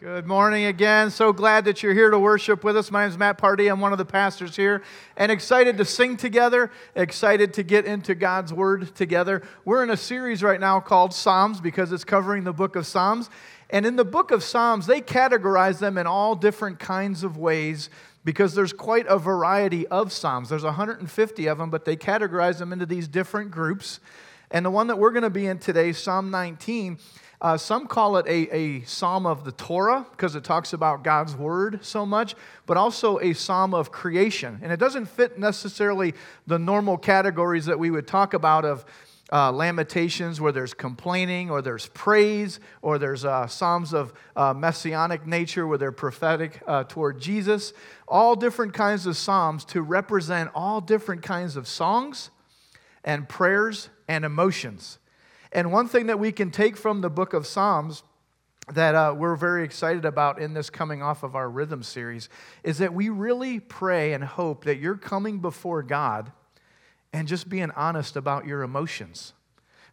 Good morning again. So glad that you're here to worship with us. My name is Matt Party. I'm one of the pastors here and excited to sing together, excited to get into God's Word together. We're in a series right now called Psalms because it's covering the book of Psalms. And in the book of Psalms, they categorize them in all different kinds of ways because there's quite a variety of Psalms. There's 150 of them, but they categorize them into these different groups. And the one that we're going to be in today, Psalm 19, uh, some call it a, a psalm of the Torah because it talks about God's word so much, but also a psalm of creation. And it doesn't fit necessarily the normal categories that we would talk about of uh, lamentations where there's complaining or there's praise or there's uh, psalms of uh, messianic nature where they're prophetic uh, toward jesus all different kinds of psalms to represent all different kinds of songs and prayers and emotions and one thing that we can take from the book of Psalms that uh, we're very excited about in this coming off of our rhythm series is that we really pray and hope that you're coming before God and just being honest about your emotions,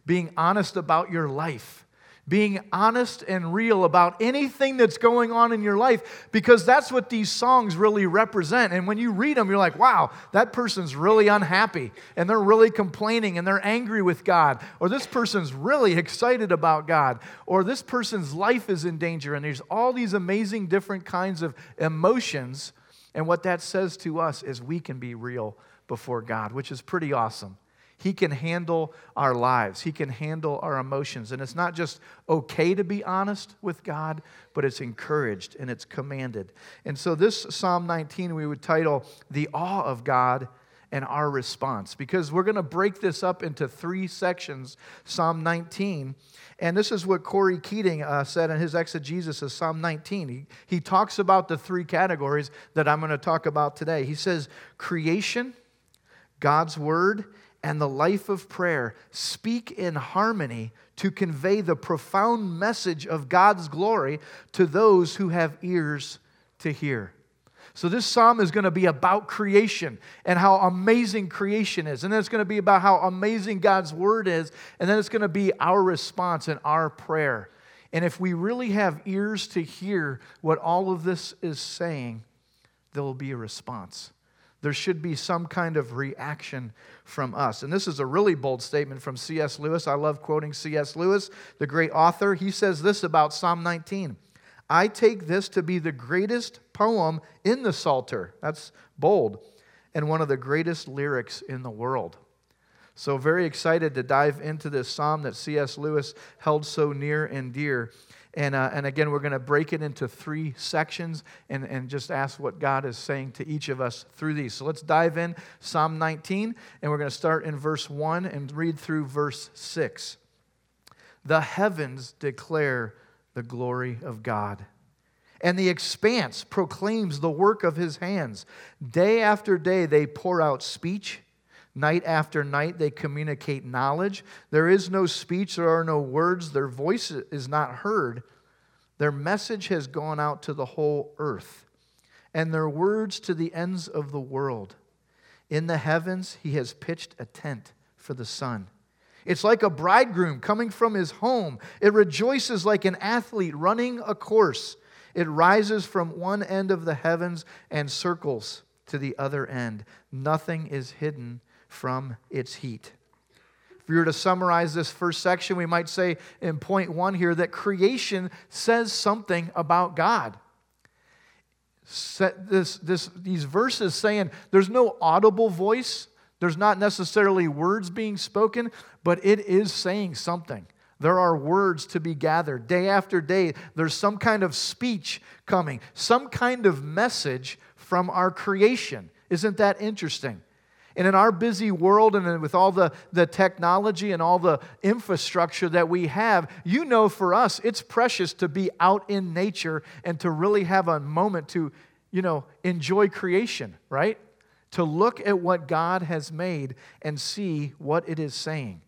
being honest about your life, being honest and real about anything that's going on in your life because that's what these songs really represent. And when you read them, you're like, wow, that person's really unhappy and they're really complaining and they're angry with God, or this person's really excited about God, or this person's life is in danger. And there's all these amazing different kinds of emotions. And what that says to us is we can be real before God, which is pretty awesome. He can handle our lives, He can handle our emotions. And it's not just okay to be honest with God, but it's encouraged and it's commanded. And so, this Psalm 19 we would title The Awe of God and Our Response, because we're going to break this up into three sections Psalm 19. And this is what Corey Keating uh, said in his exegesis of Psalm 19. He, he talks about the three categories that I'm going to talk about today. He says, creation, God's word, and the life of prayer speak in harmony to convey the profound message of God's glory to those who have ears to hear. So, this psalm is going to be about creation and how amazing creation is. And then it's going to be about how amazing God's word is. And then it's going to be our response and our prayer. And if we really have ears to hear what all of this is saying, there will be a response there should be some kind of reaction from us. And this is a really bold statement from C.S. Lewis. I love quoting C.S. Lewis, the great author. He says this about Psalm 19 I take this to be the greatest poem in the Psalter. That's bold. And one of the greatest lyrics in the world. So, very excited to dive into this psalm that C.S. Lewis held so near and dear. And, uh, and again, we're going to break it into three sections and, and just ask what God is saying to each of us through these. So let's dive in Psalm 19, and we're going to start in verse 1 and read through verse 6. The heavens declare the glory of God, and the expanse proclaims the work of his hands. Day after day, they pour out speech Night after night, they communicate knowledge. There is no speech, there are no words, their voice is not heard. Their message has gone out to the whole earth, and their words to the ends of the world. In the heavens, he has pitched a tent for the sun. It's like a bridegroom coming from his home. It rejoices like an athlete running a course. It rises from one end of the heavens and circles to the other end. Nothing is hidden from its heat. If we were to summarize this first section, we might say in point one here that creation says something about God. This, this, these verses saying there's no audible voice, there's not necessarily words being spoken, but it is saying something. There are words to be gathered. Day after day, there's some kind of speech coming, some kind of message from our creation. Isn't that interesting? And in our busy world and with all the, the technology and all the infrastructure that we have, you know for us, it's precious to be out in nature and to really have a moment to, you know, enjoy creation, right? To look at what God has made and see what it is saying.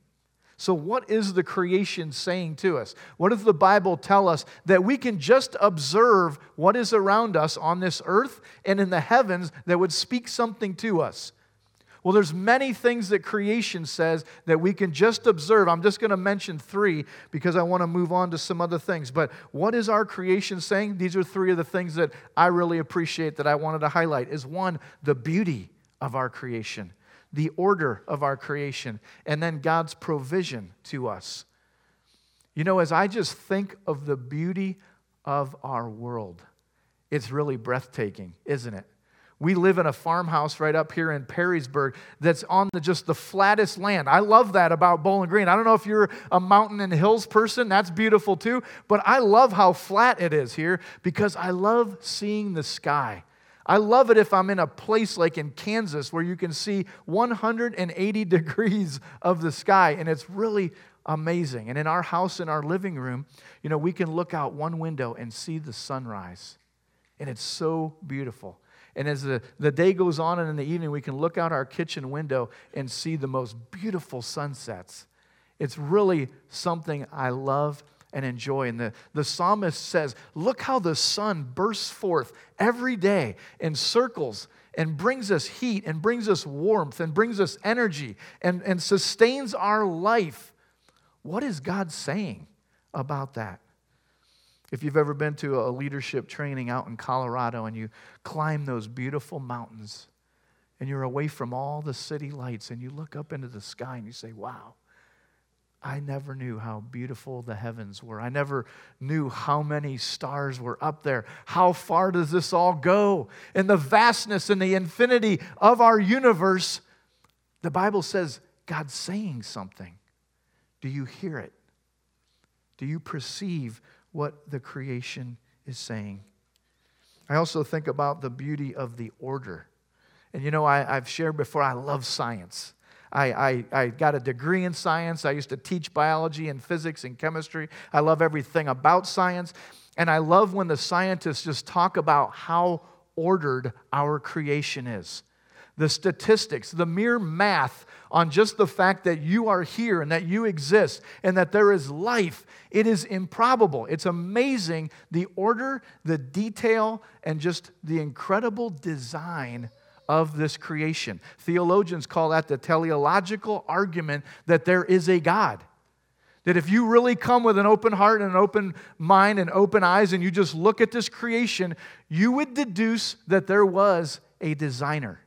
So, what is the creation saying to us? What does the Bible tell us that we can just observe what is around us on this earth and in the heavens that would speak something to us? Well, there's many things that creation says that we can just observe. I'm just going to mention three because I want to move on to some other things. But what is our creation saying? These are three of the things that I really appreciate that I wanted to highlight. Is one, the beauty of our creation, the order of our creation, and then God's provision to us. You know, as I just think of the beauty of our world, it's really breathtaking, isn't it? We live in a farmhouse right up here in Perrysburg that's on the, just the flattest land. I love that about Bowling Green. I don't know if you're a mountain and hills person, that's beautiful too, but I love how flat it is here because I love seeing the sky. I love it if I'm in a place like in Kansas where you can see 180 degrees of the sky and it's really amazing. And in our house, in our living room, you know, we can look out one window and see the sunrise. And it's so beautiful. And as the, the day goes on and in the evening, we can look out our kitchen window and see the most beautiful sunsets. It's really something I love and enjoy. And the, the psalmist says, Look how the sun bursts forth every day in circles and brings us heat and brings us warmth and brings us energy and, and sustains our life. What is God saying about that? If you've ever been to a leadership training out in Colorado and you climb those beautiful mountains and you're away from all the city lights and you look up into the sky and you say, Wow, I never knew how beautiful the heavens were. I never knew how many stars were up there. How far does this all go? In the vastness and the infinity of our universe, the Bible says God's saying something. Do you hear it? Do you perceive what the creation is saying. I also think about the beauty of the order. And you know, I, have shared before, I love science. I, I, I got a degree in science. I used to teach biology and physics and chemistry. I love everything about science. And I love when the scientists just talk about how ordered our creation is the statistics, the mere math on just the fact that you are here and that you exist and that there is life, it is improbable. It's amazing the order, the detail, and just the incredible design of this creation. Theologians call that the teleological argument that there is a God. That if you really come with an open heart and an open mind and open eyes and you just look at this creation, you would deduce that there was a designer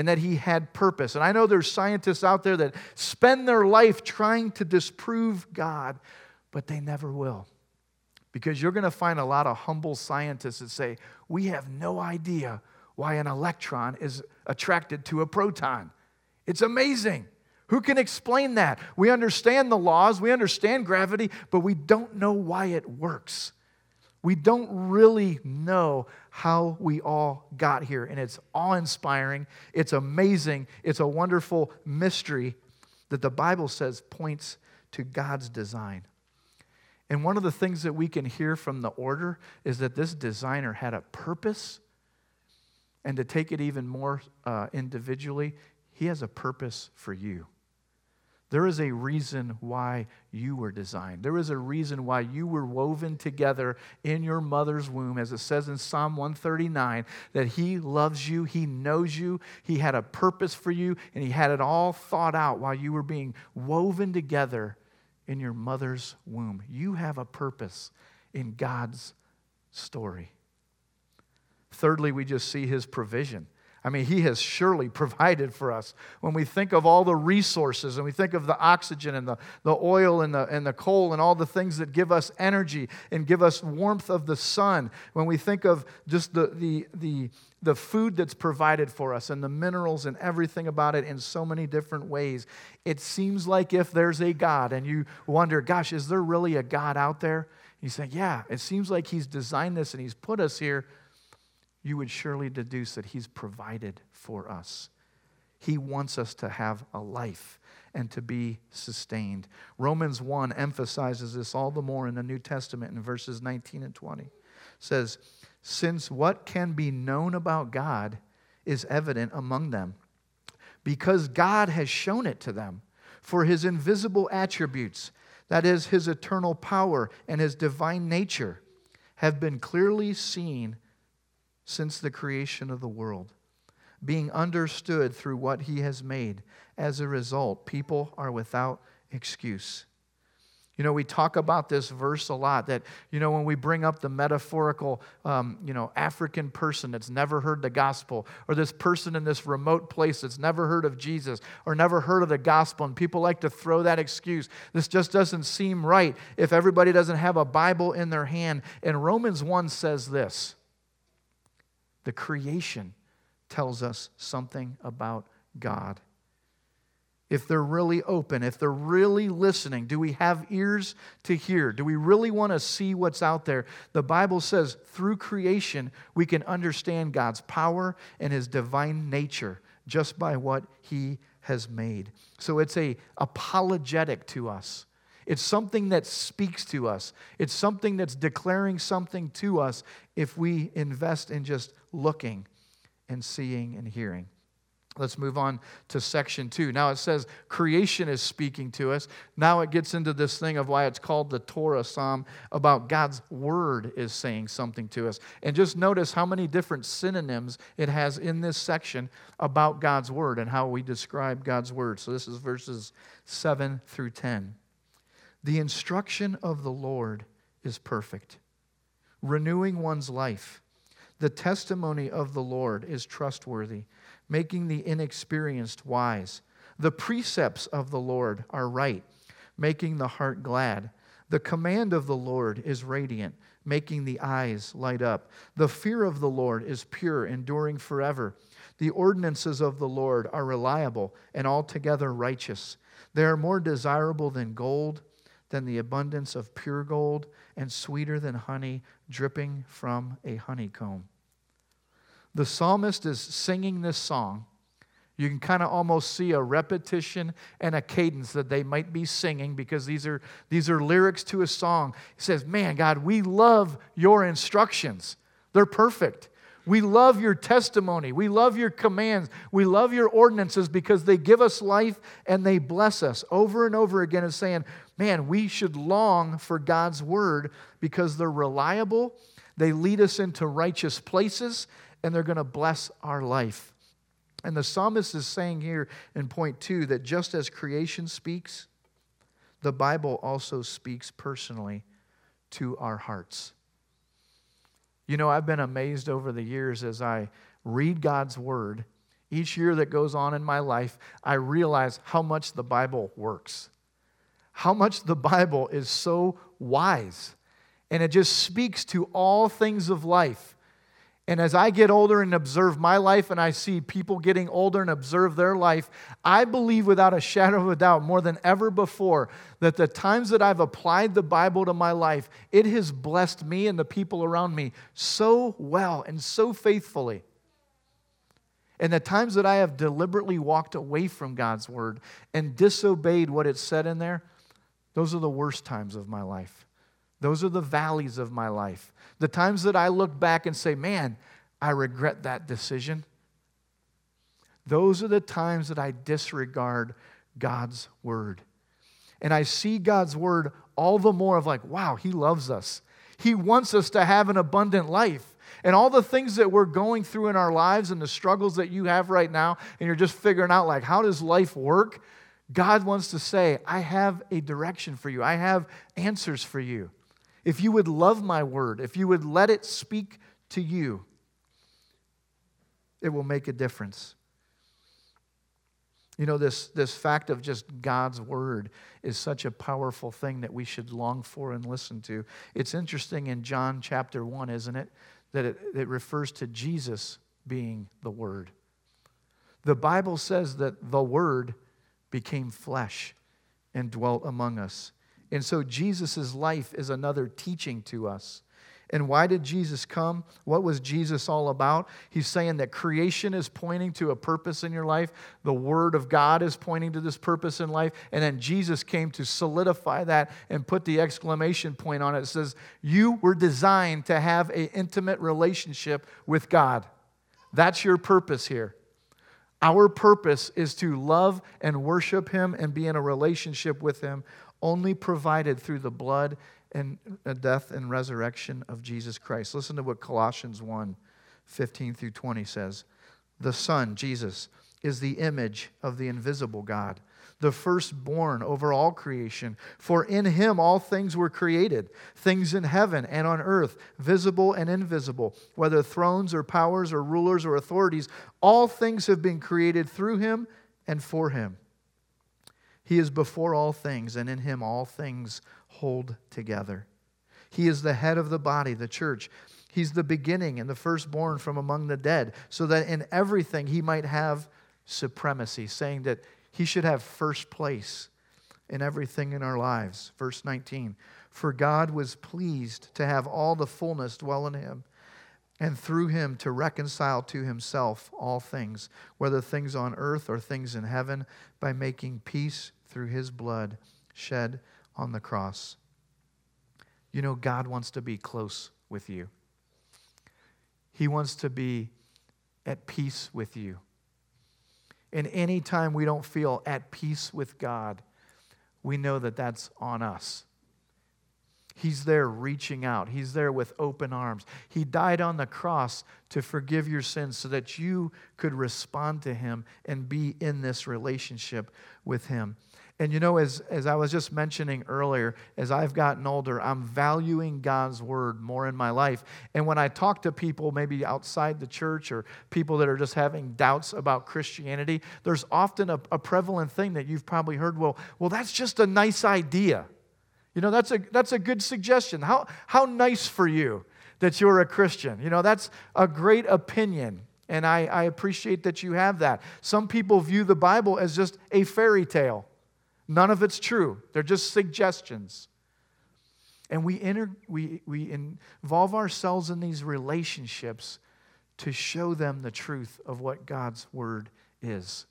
and that he had purpose. And I know there's scientists out there that spend their life trying to disprove God, but they never will. Because you're going to find a lot of humble scientists that say, We have no idea why an electron is attracted to a proton. It's amazing. Who can explain that? We understand the laws, we understand gravity, but we don't know why it works. We don't really know how we all got here. And it's awe inspiring, it's amazing, it's a wonderful mystery that the Bible says points to God's design. And one of the things that we can hear from the order is that this designer had a purpose. And to take it even more uh, individually, he has a purpose for you. There is a reason why you were designed. There is a reason why you were woven together in your mother's womb, as it says in Psalm 139, that He loves you, He knows you, He had a purpose for you, and He had it all thought out while you were being woven together in your mother's womb. You have a purpose in God's story. Thirdly, we just see His provision. I mean, He has surely provided for us. When we think of all the resources and we think of the oxygen and the, the oil and the, and the coal and all the things that give us energy and give us warmth of the sun, when we think of just the, the, the, the food that's provided for us and the minerals and everything about it in so many different ways, it seems like if there's a God and you wonder, gosh, is there really a God out there? You say, yeah, it seems like He's designed this and He's put us here you would surely deduce that He's provided for us. He wants us to have a life and to be sustained. Romans 1 emphasizes this all the more in the New Testament in verses 19 and 20. It says, Since what can be known about God is evident among them, because God has shown it to them, for his invisible attributes, that is, his eternal power and his divine nature, have been clearly seen since the creation of the world, being understood through what he has made. As a result, people are without excuse. You know, we talk about this verse a lot that, you know, when we bring up the metaphorical, um, you know, African person that's never heard the gospel, or this person in this remote place that's never heard of Jesus, or never heard of the gospel, and people like to throw that excuse. This just doesn't seem right if everybody doesn't have a Bible in their hand. And Romans 1 says this the creation tells us something about God if they're really open, if they're really listening, do we have ears to hear? Do we really want to see what's out there? The Bible says through creation, we can understand God's power and his divine nature just by what he has made. So it's a apologetic to us. It's something that speaks to us. It's something that's declaring something to us if we invest in just looking and seeing and hearing. Let's move on to section two. Now it says creation is speaking to us. Now it gets into this thing of why it's called the Torah Psalm about God's word is saying something to us. And just notice how many different synonyms it has in this section about God's word and how we describe God's word. So this is verses 7 through 10. The instruction of the Lord is perfect, renewing one's life. The testimony of the Lord is trustworthy making the inexperienced wise. The precepts of the Lord are right, making the heart glad. The command of the Lord is radiant, making the eyes light up. The fear of the Lord is pure, enduring forever. The ordinances of the Lord are reliable and altogether righteous. They are more desirable than gold, than the abundance of pure gold, and sweeter than honey dripping from a honeycomb the psalmist is singing this song. You can kind of almost see a repetition and a cadence that they might be singing because these are, these are lyrics to a song. He says, Man, God, we love your instructions. They're perfect. We love your testimony. We love your commands. We love your ordinances because they give us life and they bless us. Over and over again, is saying, Man, we should long for God's word because they're reliable. They lead us into righteous places and they're going to bless our life. And the psalmist is saying here in point two that just as creation speaks, the Bible also speaks personally to our hearts. You know, I've been amazed over the years as I read God's word. Each year that goes on in my life, I realize how much the Bible works, how much the Bible is so wise, and it just speaks to all things of life. And as I get older and observe my life, and I see people getting older and observe their life, I believe without a shadow of a doubt, more than ever before, that the times that I've applied the Bible to my life, it has blessed me and the people around me so well and so faithfully. And the times that I have deliberately walked away from God's word and disobeyed what it said in there, those are the worst times of my life. Those are the valleys of my life. The times that I look back and say, man, I regret that decision. Those are the times that I disregard God's word. And I see God's word all the more of like, wow, He loves us. He wants us to have an abundant life. And all the things that we're going through in our lives and the struggles that you have right now, and you're just figuring out, like, how does life work? God wants to say, I have a direction for you, I have answers for you if you would love my word, if you would let it speak to you, it will make a difference. You know, this, this fact of just God's word is such a powerful thing that we should long for and listen to. It's interesting in John chapter 1, isn't it? That it, it refers to Jesus being the word. The Bible says that the word became flesh and dwelt among us. And so Jesus' life is another teaching to us. And why did Jesus come? What was Jesus all about? He's saying that creation is pointing to a purpose in your life. The Word of God is pointing to this purpose in life. And then Jesus came to solidify that and put the exclamation point on it. It says, You were designed to have an intimate relationship with God. That's your purpose here. Our purpose is to love and worship Him and be in a relationship with Him only provided through the blood and uh, death and resurrection of Jesus Christ. Listen to what Colossians 1 15 through 20 says. The Son, Jesus, is the image of the invisible God, the firstborn over all creation. For in him all things were created, things in heaven and on earth, visible and invisible, whether thrones or powers or rulers or authorities, all things have been created through him and for him. He is before all things, and in him all things hold together. He is the head of the body, the church. He's the beginning and the firstborn from among the dead, so that in everything he might have supremacy, saying that he should have first place in everything in our lives. Verse 19 For God was pleased to have all the fullness dwell in him, and through him to reconcile to himself all things, whether things on earth or things in heaven, by making peace through his blood shed on the cross. You know, God wants to be close with you. He wants to be at peace with you. And anytime we don't feel at peace with God, we know that that's on us. He's there reaching out. He's there with open arms. He died on the cross to forgive your sins so that you could respond to Him and be in this relationship with Him. And you know, as, as I was just mentioning earlier, as I've gotten older, I'm valuing God's word more in my life. And when I talk to people, maybe outside the church or people that are just having doubts about Christianity, there's often a, a prevalent thing that you've probably heard well, well, that's just a nice idea. You know, that's a, that's a good suggestion. How, how nice for you that you're a Christian. You know, that's a great opinion. And I, I appreciate that you have that. Some people view the Bible as just a fairy tale. None of it's true, they're just suggestions. And we, enter, we, we involve ourselves in these relationships to show them the truth of what God's Word is.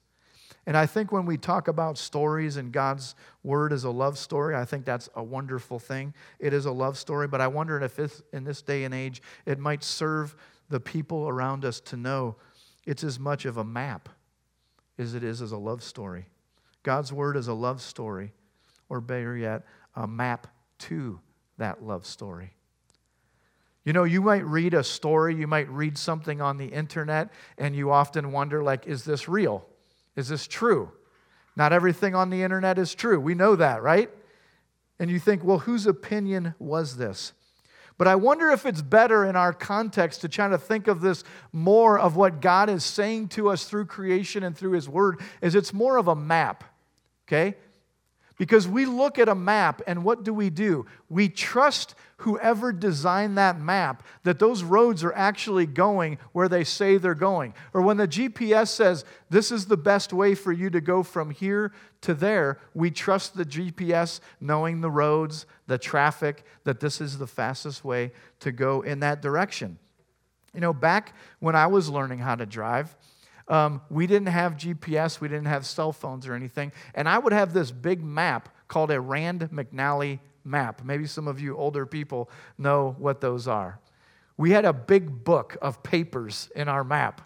And I think when we talk about stories and God's Word as a love story, I think that's a wonderful thing. It is a love story, but I wonder if in this day and age it might serve the people around us to know it's as much of a map as it is as a love story. God's word is a love story, or better yet, a map to that love story. You know, you might read a story, you might read something on the internet, and you often wonder, like, is this real? Is this true? Not everything on the internet is true. We know that, right? And you think, well, whose opinion was this? But I wonder if it's better in our context to try to think of this more of what God is saying to us through creation and through His Word, is it's more of a map, okay? Because we look at a map and what do we do? We trust whoever designed that map that those roads are actually going where they say they're going. Or when the GPS says this is the best way for you to go from here to there, we trust the GPS knowing the roads, the traffic, that this is the fastest way to go in that direction. You know, back when I was learning how to drive, um, we didn't have GPS, we didn't have cell phones or anything. And I would have this big map called a Rand McNally map. Maybe some of you older people know what those are. We had a big book of papers in our map.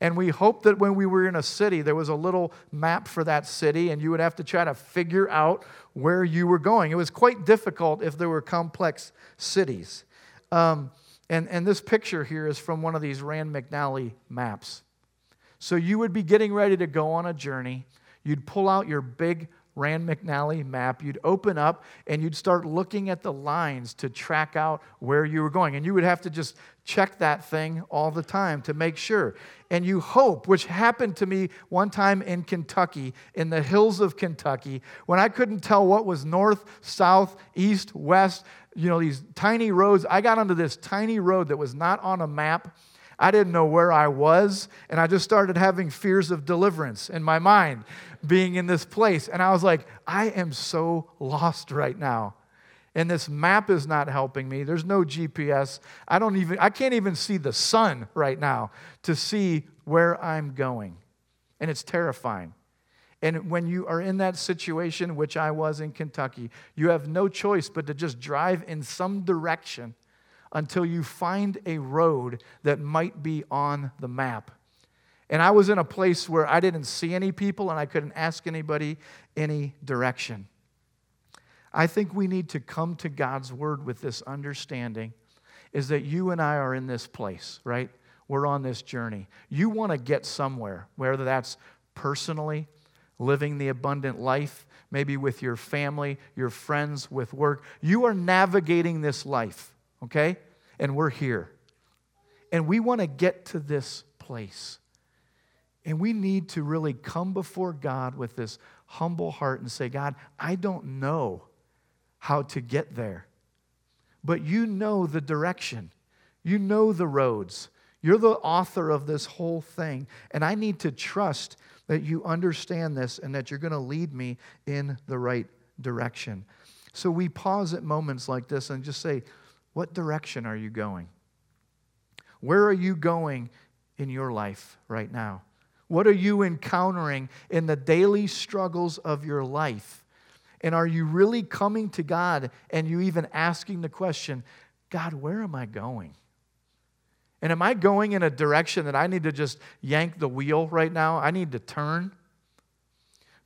And we hoped that when we were in a city, there was a little map for that city, and you would have to try to figure out where you were going. It was quite difficult if there were complex cities. Um, and, and this picture here is from one of these Rand McNally maps. So you would be getting ready to go on a journey. You'd pull out your big Rand McNally map, you'd open up and you'd start looking at the lines to track out where you were going. And you would have to just check that thing all the time to make sure. And you hope, which happened to me one time in Kentucky, in the hills of Kentucky, when I couldn't tell what was north, south, east, west, you know, these tiny roads. I got onto this tiny road that was not on a map I didn't know where I was, and I just started having fears of deliverance in my mind being in this place. And I was like, I am so lost right now. And this map is not helping me. There's no GPS. I don't even I can't even see the sun right now to see where I'm going. And it's terrifying. And when you are in that situation, which I was in Kentucky, you have no choice but to just drive in some direction until you find a road that might be on the map. And I was in a place where I didn't see any people and I couldn't ask anybody any direction. I think we need to come to God's word with this understanding is that you and I are in this place, right? we're on this journey. You want to get somewhere, whether that's personally, living the abundant life, maybe with your family, your friends, with work. You are navigating this life, okay? And we're here. And we want to get to this place. And we need to really come before God with this humble heart and say, God, I don't know how to get there, but you know the direction, you know the roads. You're the author of this whole thing. And I need to trust that you understand this and that you're going to lead me in the right direction. So we pause at moments like this and just say, What direction are you going? Where are you going in your life right now? What are you encountering in the daily struggles of your life? And are you really coming to God and you even asking the question, God, where am I going? And am I going in a direction that I need to just yank the wheel right now? I need to turn?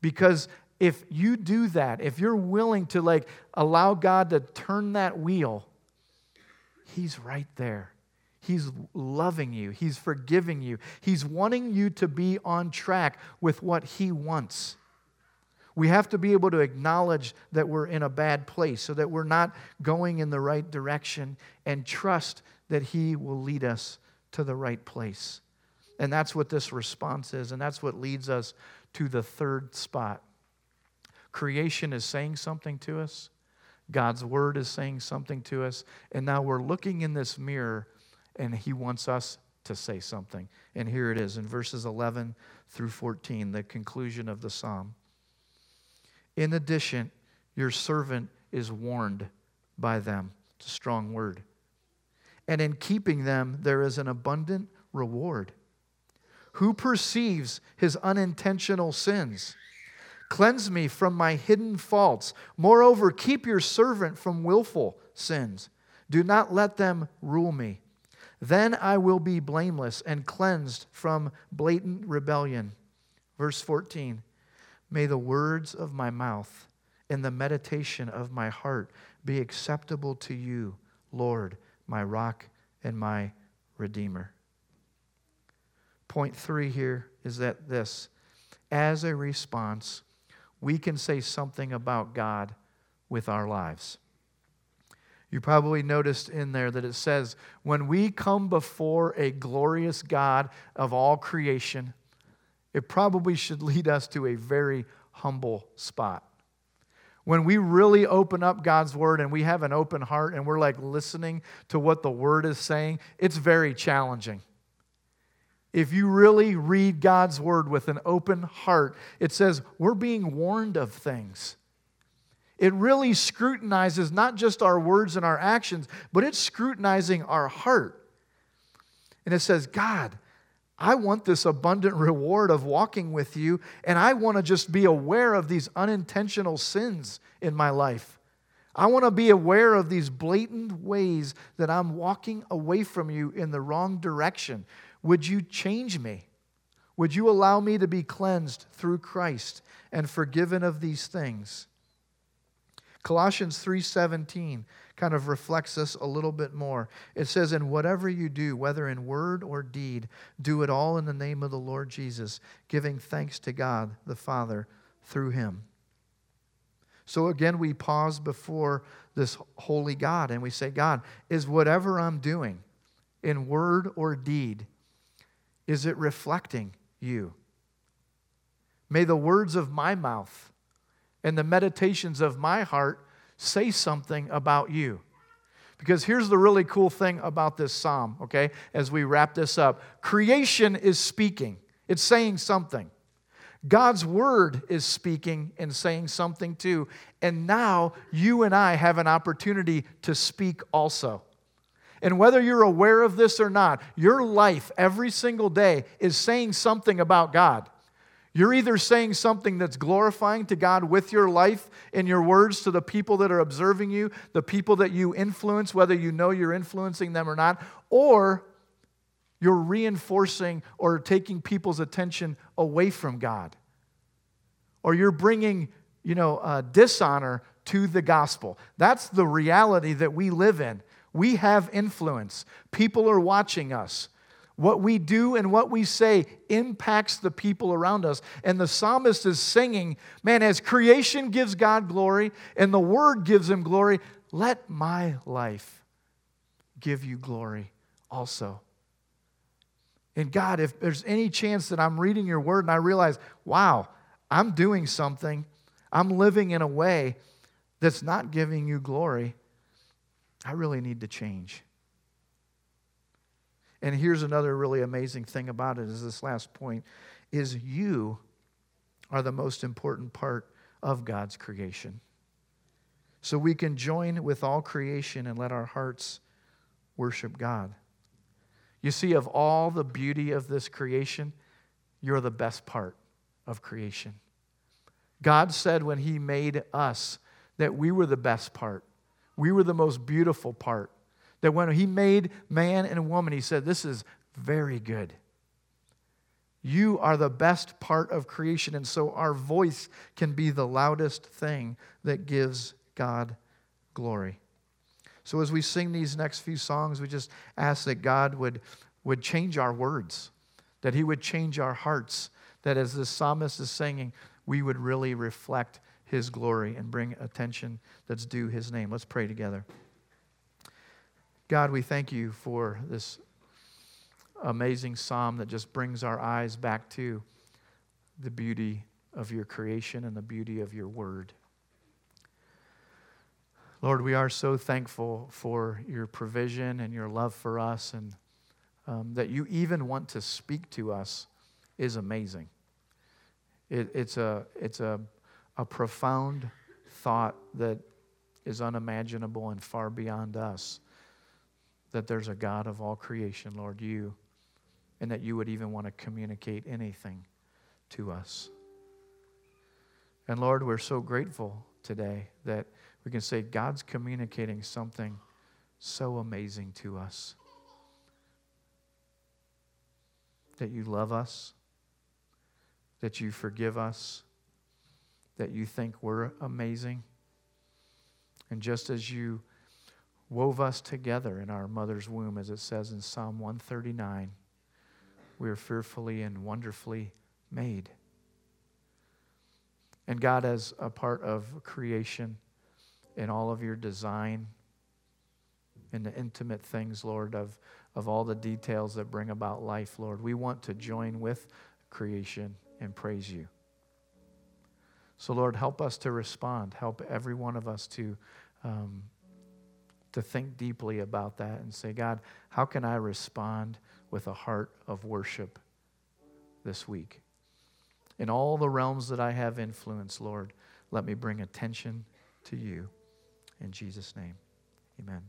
Because if you do that, if you're willing to like allow God to turn that wheel, he's right there. He's loving you. He's forgiving you. He's wanting you to be on track with what he wants. We have to be able to acknowledge that we're in a bad place so that we're not going in the right direction and trust that He will lead us to the right place. And that's what this response is, and that's what leads us to the third spot. Creation is saying something to us, God's Word is saying something to us, and now we're looking in this mirror, and He wants us to say something. And here it is in verses 11 through 14, the conclusion of the psalm. In addition, your servant is warned by them. It's a strong word. And in keeping them, there is an abundant reward. Who perceives his unintentional sins? Cleanse me from my hidden faults. Moreover, keep your servant from willful sins. Do not let them rule me. Then I will be blameless and cleansed from blatant rebellion. Verse 14 May the words of my mouth and the meditation of my heart be acceptable to you, Lord, my rock and my redeemer. Point three here is that this as a response, we can say something about God with our lives. You probably noticed in there that it says, when we come before a glorious God of all creation, it probably should lead us to a very humble spot. When we really open up God's word and we have an open heart and we're like listening to what the word is saying, it's very challenging. If you really read God's word with an open heart, it says we're being warned of things. It really scrutinizes not just our words and our actions, but it's scrutinizing our heart. And it says, God, I want this abundant reward of walking with you, and I want to just be aware of these unintentional sins in my life. I want to be aware of these blatant ways that I'm walking away from you in the wrong direction. Would you change me? Would you allow me to be cleansed through Christ and forgiven of these things? Colossians 3:17 kind of reflects this a little bit more. It says, And whatever you do, whether in word or deed, do it all in the name of the Lord Jesus, giving thanks to God the Father through him. So again, we pause before this holy God and we say, God, is whatever I'm doing in word or deed, is it reflecting you? May the words of my mouth and the meditations of my heart say something about you. Because here's the really cool thing about this psalm, okay, as we wrap this up creation is speaking, it's saying something. God's word is speaking and saying something too. And now you and I have an opportunity to speak also. And whether you're aware of this or not, your life every single day is saying something about God. You're either saying something that's glorifying to God with your life and your words to the people that are observing you, the people that you influence, whether you know you're influencing them or not, or you're reinforcing or taking people's attention away from God. Or you're bringing, you know, uh, dishonor to the gospel. That's the reality that we live in. We have influence. People are watching us. What we do and what we say impacts the people around us. And the psalmist is singing, man, as creation gives God glory and the word gives him glory, let my life give you glory also. And God, if there's any chance that I'm reading your word and I realize, wow, I'm doing something, I'm living in a way that's not giving you glory, I really need to change. And here's another really amazing thing about it is this last point is you are the most important part of God's creation. So we can join with all creation and let our hearts worship God. You see, of all the beauty of this creation, you're the best part of creation. God said when He made us that we were the best part, we were the most beautiful part. That when he made man and woman, he said, This is very good. You are the best part of creation, and so our voice can be the loudest thing that gives God glory. So as we sing these next few songs, we just ask that God would, would change our words, that He would change our hearts, that as the psalmist is singing, we would really reflect His glory and bring attention that's due His name. Let's pray together. God, we thank you for this amazing psalm that just brings our eyes back to the beauty of your creation and the beauty of your word. Lord, we are so thankful for your provision and your love for us, and um, that you even want to speak to us is amazing. It, it's a, it's a, a profound thought that is unimaginable and far beyond us that there's a God of all creation, Lord, you, and that you would even want to communicate anything to us. And Lord, we're so grateful today that we can say God's communicating something so amazing to us. That you love us, that you forgive us, that you think we're amazing. And just as you wove us together in our mother's womb, as it says in Psalm 139. We are fearfully and wonderfully made. And God, as a part of creation in all of your design, in the intimate things, Lord, of, of all the details that bring about life, Lord, we want to join with creation and praise you. So, Lord, help us to respond. Help every one of us to um, to think deeply about that and say, God, how can I respond with a heart of worship this week? In all the realms that I have influence, Lord, let me bring attention to you. In Jesus' name, amen.